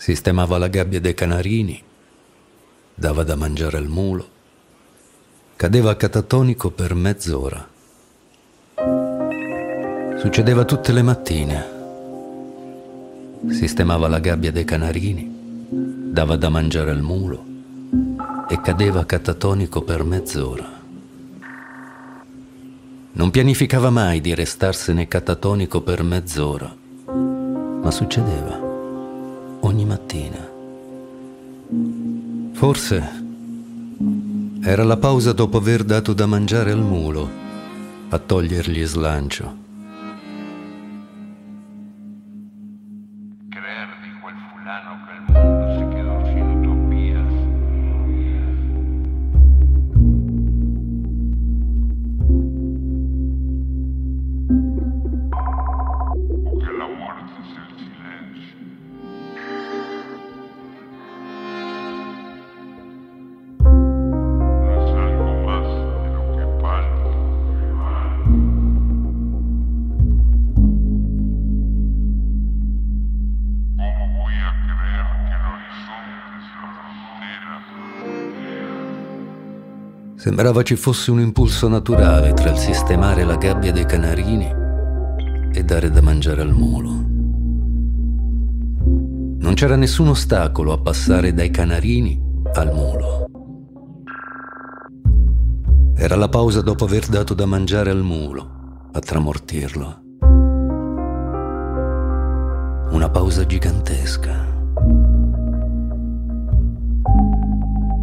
sistemava la gabbia dei canarini, dava da mangiare al mulo, cadeva catatonico per mezz'ora. Succedeva tutte le mattine. Sistemava la gabbia dei canarini, dava da mangiare al mulo e cadeva catatonico per mezz'ora. Non pianificava mai di restarsene catatonico per mezz'ora, ma succedeva ogni mattina. Forse era la pausa dopo aver dato da mangiare al mulo a togliergli slancio. Sembrava ci fosse un impulso naturale tra il sistemare la gabbia dei canarini e dare da mangiare al mulo. Non c'era nessun ostacolo a passare dai canarini al mulo. Era la pausa dopo aver dato da mangiare al mulo, a tramortirlo. Una pausa gigantesca.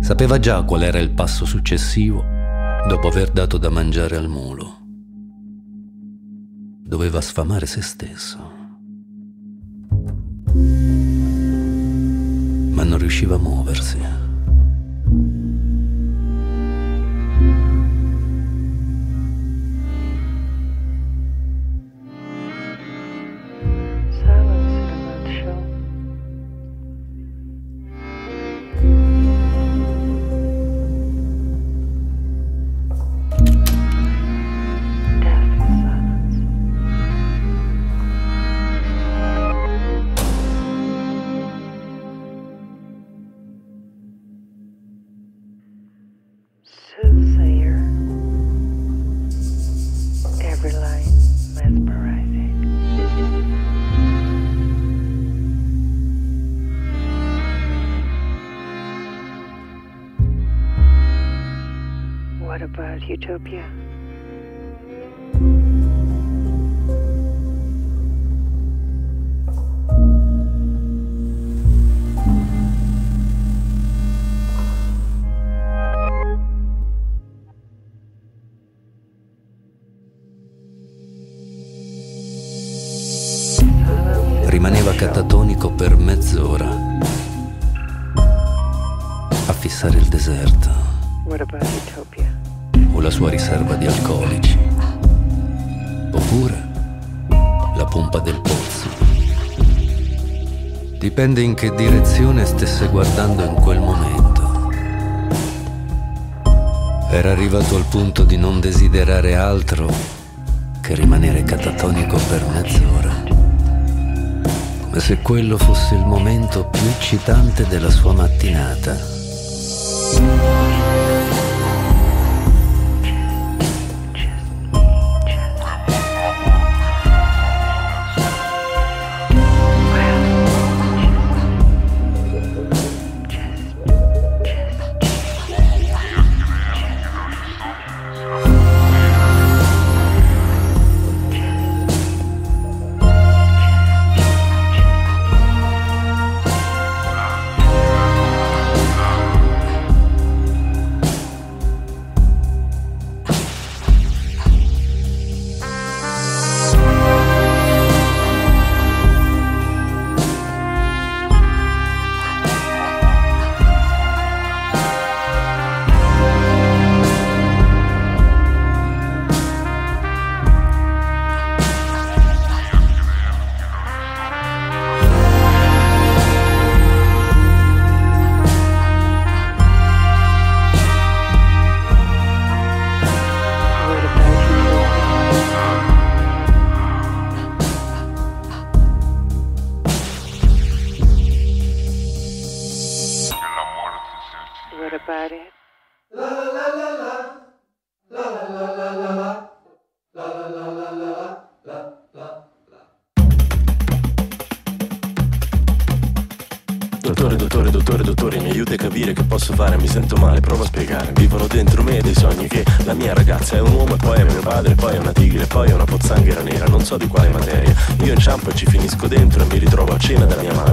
Sapeva già qual era il passo successivo dopo aver dato da mangiare al mulo. Doveva sfamare se stesso. Ma non riusciva a muoversi. Rimaneva catatonico per mezz'ora. A fissare il deserto o la sua riserva di alcolici oppure la pompa del pozzo. Dipende in che direzione stesse guardando in quel momento. Era arrivato al punto di non desiderare altro che rimanere catatonico per mezz'ora come se quello fosse il momento più eccitante della sua mattinata. Di quale materia. Io inciampo e ci finisco dentro e mi ritrovo a cena da mia madre.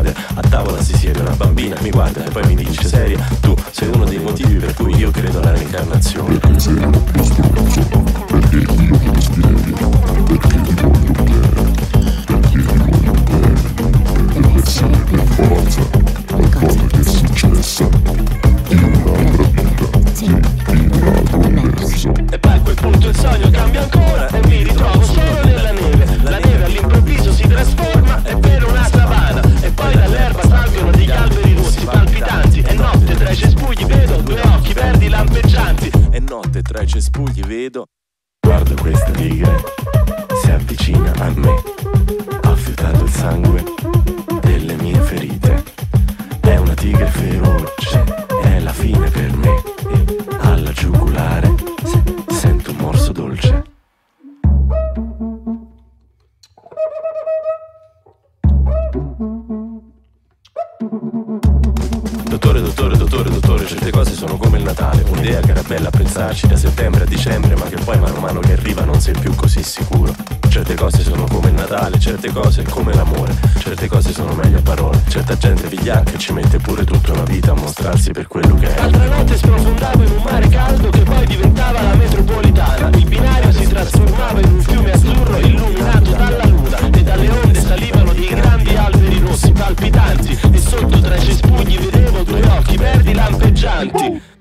Pensarci da settembre a dicembre Ma che poi mano a mano che arriva non sei più così sicuro. Certe cose sono come il Natale, certe cose come l'amore Certe cose sono meglio a parole. Certa gente vigliacca ci mette pure tutta una vita a mostrarsi per quello che è. L'altra notte sprofondavo in un mare caldo che poi diventava la metropolitana. Il binario si trasformava in un fiume azzurro illuminato dalla luna E dalle onde salivano dei grandi alberi rossi palpitanti E sotto tra i cespugli vedevo due occhi verdi lampeggianti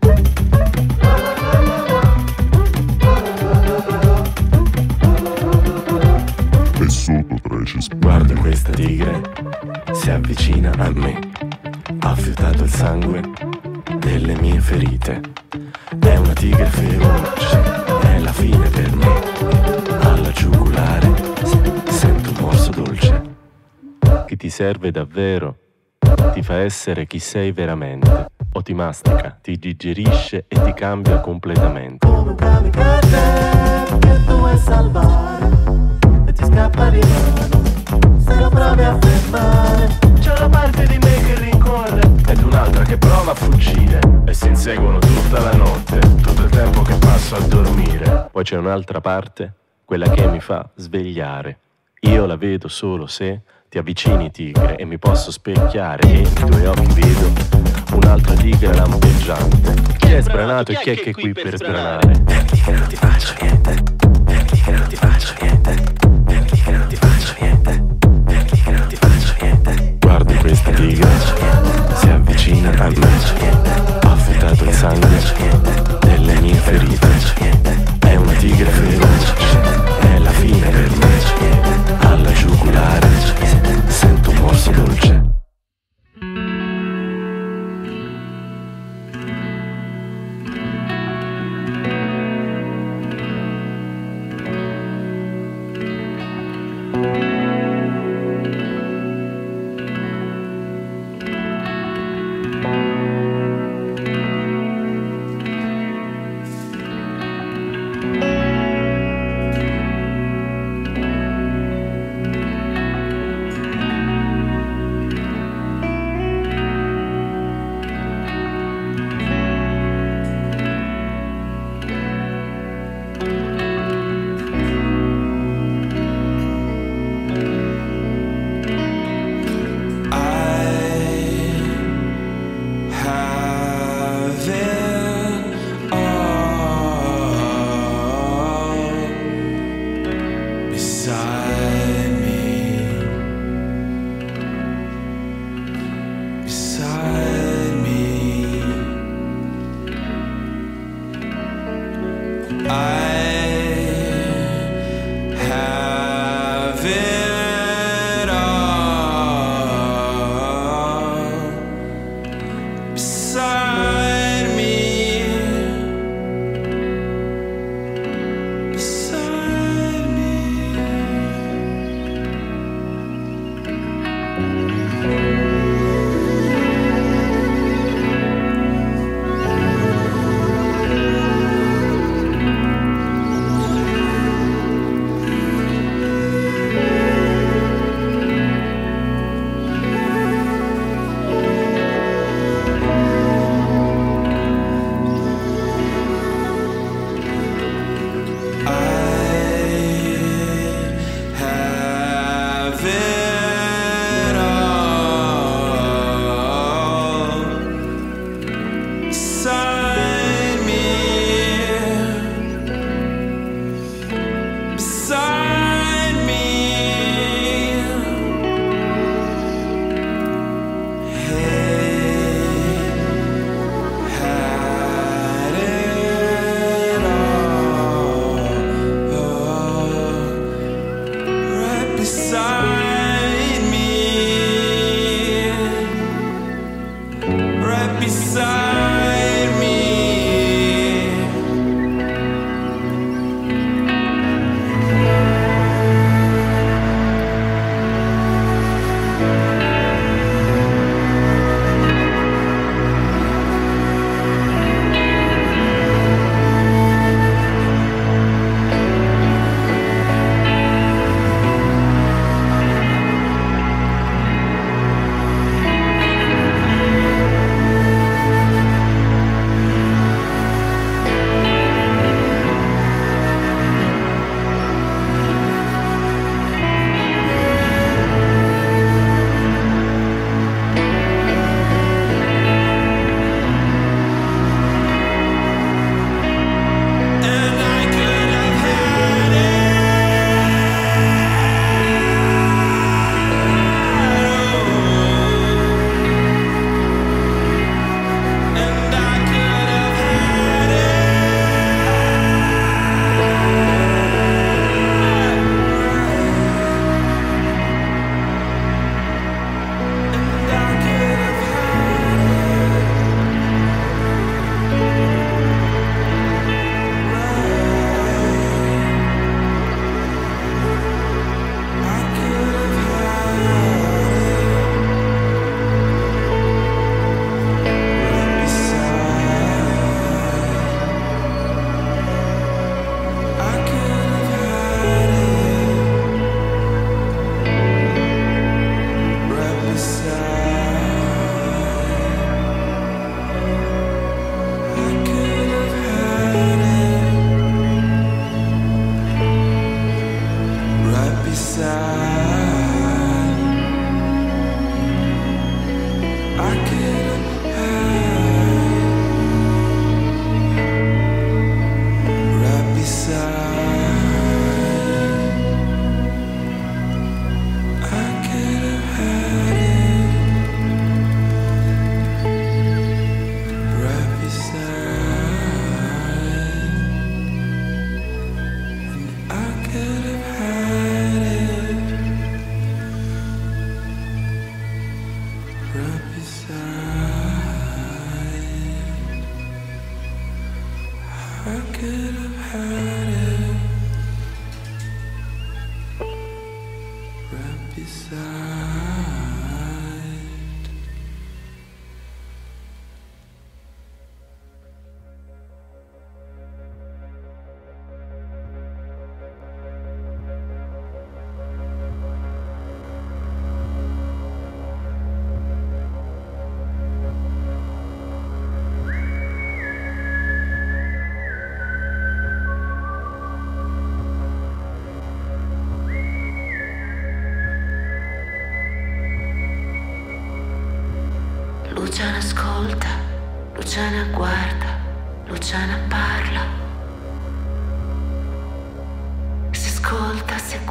si avvicina a me. Ha fiutato il sangue delle mie ferite. È una tigre feroce, è la fine per me. Alla giugulare sento un morso dolce. Che ti serve davvero, ti fa essere chi sei veramente. O ti mastica, ti digerisce e ti cambia completamente. come un kamikaze che tu vuoi salvare e ti scappa di mano se lo provi a fermare C'è una parte di me che rincorre ed un'altra che prova a fuggire e si inseguono tutta la notte, tutto il tempo che passo a dormire. Poi c'è un'altra parte, quella che mi fa svegliare. Io la vedo solo se ti avvicini tigre e mi posso specchiare e nei tuoi occhi vedo un'altra tigre lampeggiante. Chi è sbranato e chi è che è qui per sbranare? Perdi che non ti faccio niente, perdi che non ti faccio niente, non ti faccio niente, non ti faccio niente. Guardo questa tigre, si avvicina a me, ha fiutato il sangue delle mie ferite. I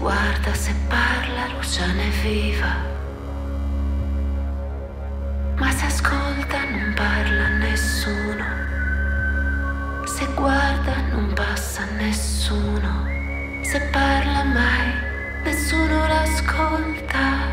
Guarda se parla, Luciana è viva. Ma se ascolta non parla nessuno. Se guarda non passa nessuno. Se parla mai, nessuno l'ascolta.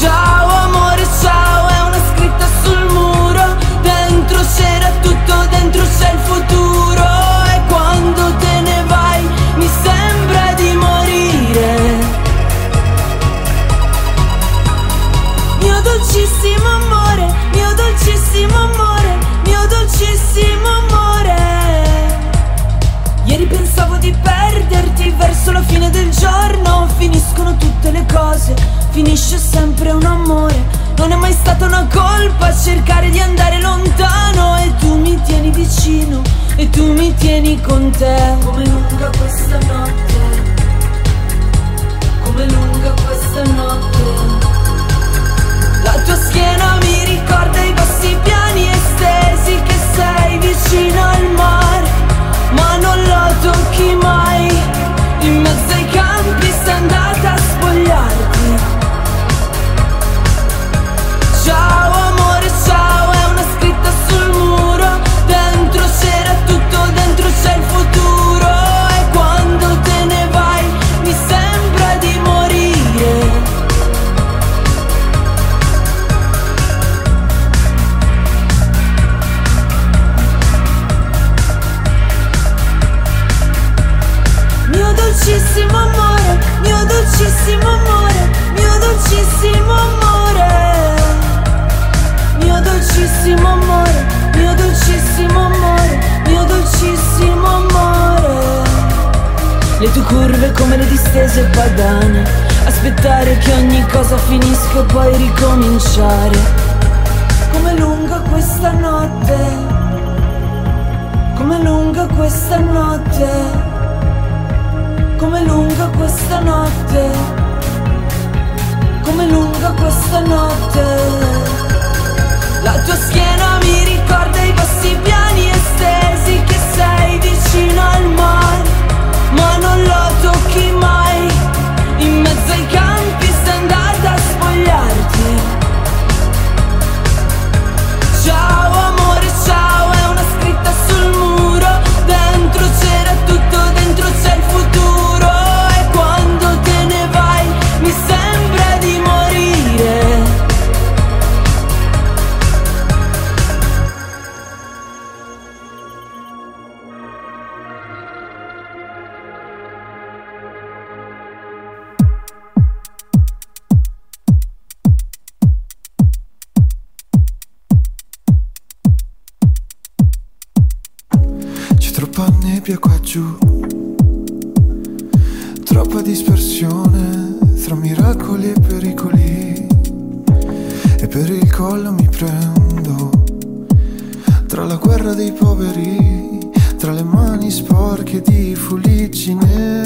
Ciao amore, ciao, è una scritta sul muro. Dentro c'era tutto, dentro c'è il futuro. E quando te ne vai mi sembra di morire. Mio dolcissimo amore, mio dolcissimo amore, mio dolcissimo amore. Ieri pensavo di perderti verso la fine del giorno, finiscono tutte le cose, finisce sempre un amore. Non è mai stata una colpa cercare di andare lontano e tu mi tieni vicino e tu mi tieni con te. Come lunga questa notte, come lunga questa notte. La tua schiena mi ricorda i passi piani estesi che sei vicino al mare, ma non lo tocchi mai. In mezzo ai campi sei andata a spogliarti. Ciao amore, ciao, è una scritta sul muro. Dentro c'era tutto, dentro c'è il futuro. E quando te ne vai mi sembra di morire. Mio dolcissimo amore, mio dolcissimo amore, mio dolcissimo amore. Tue curve come le distese padane, aspettare che ogni cosa finisca e poi ricominciare. Come lunga questa notte, come lunga questa notte. Come lunga questa notte, come lunga questa notte. La tua schiena mi ricorda i passi piani estesi che sei vicino al mare, ma non lo tocchi mai. In mezzo ai campi sei andata a spogliarti. Ciao giù, troppa dispersione tra miracoli e pericoli. E per il collo mi prendo, tra la guerra dei poveri, tra le mani sporche di fuliggine.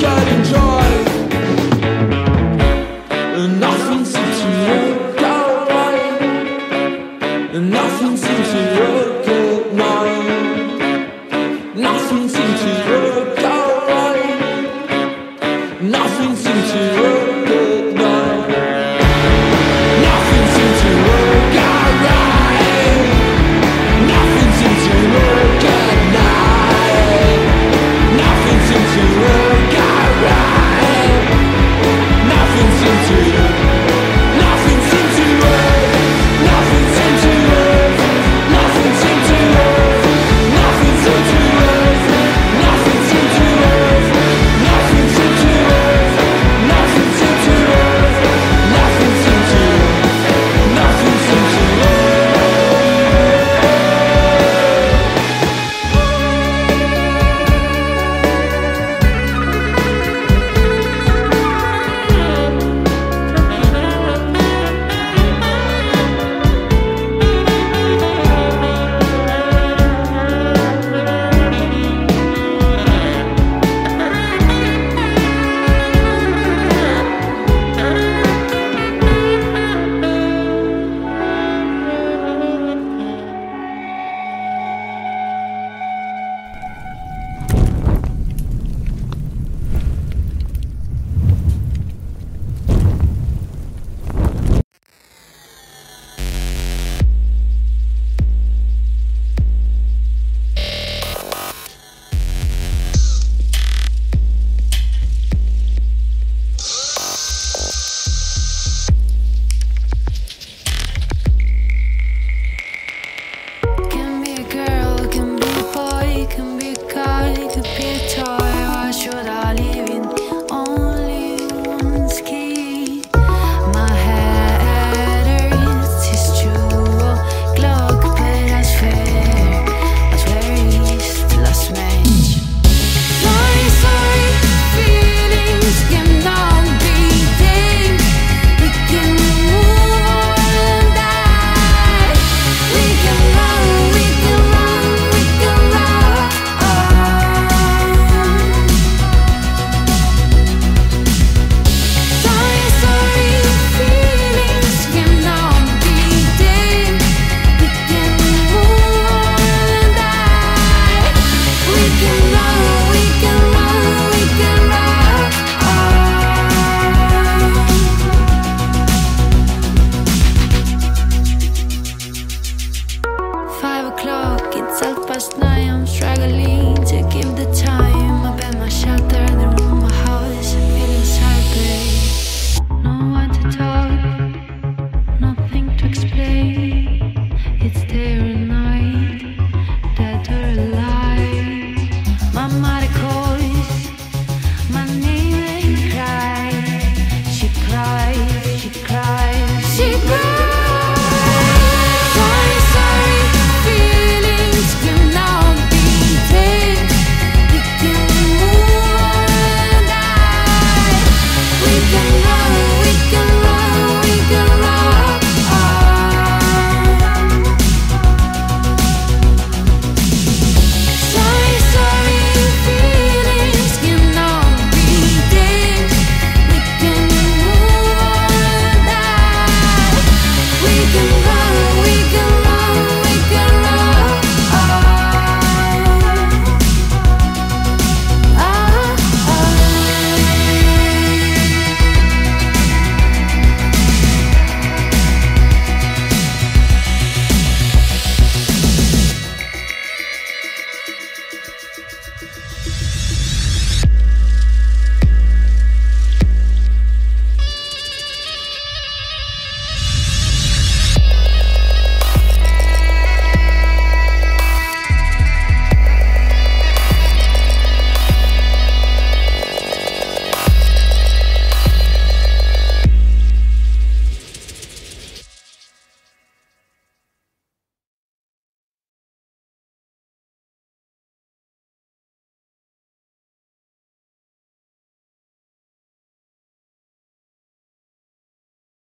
got in trouble.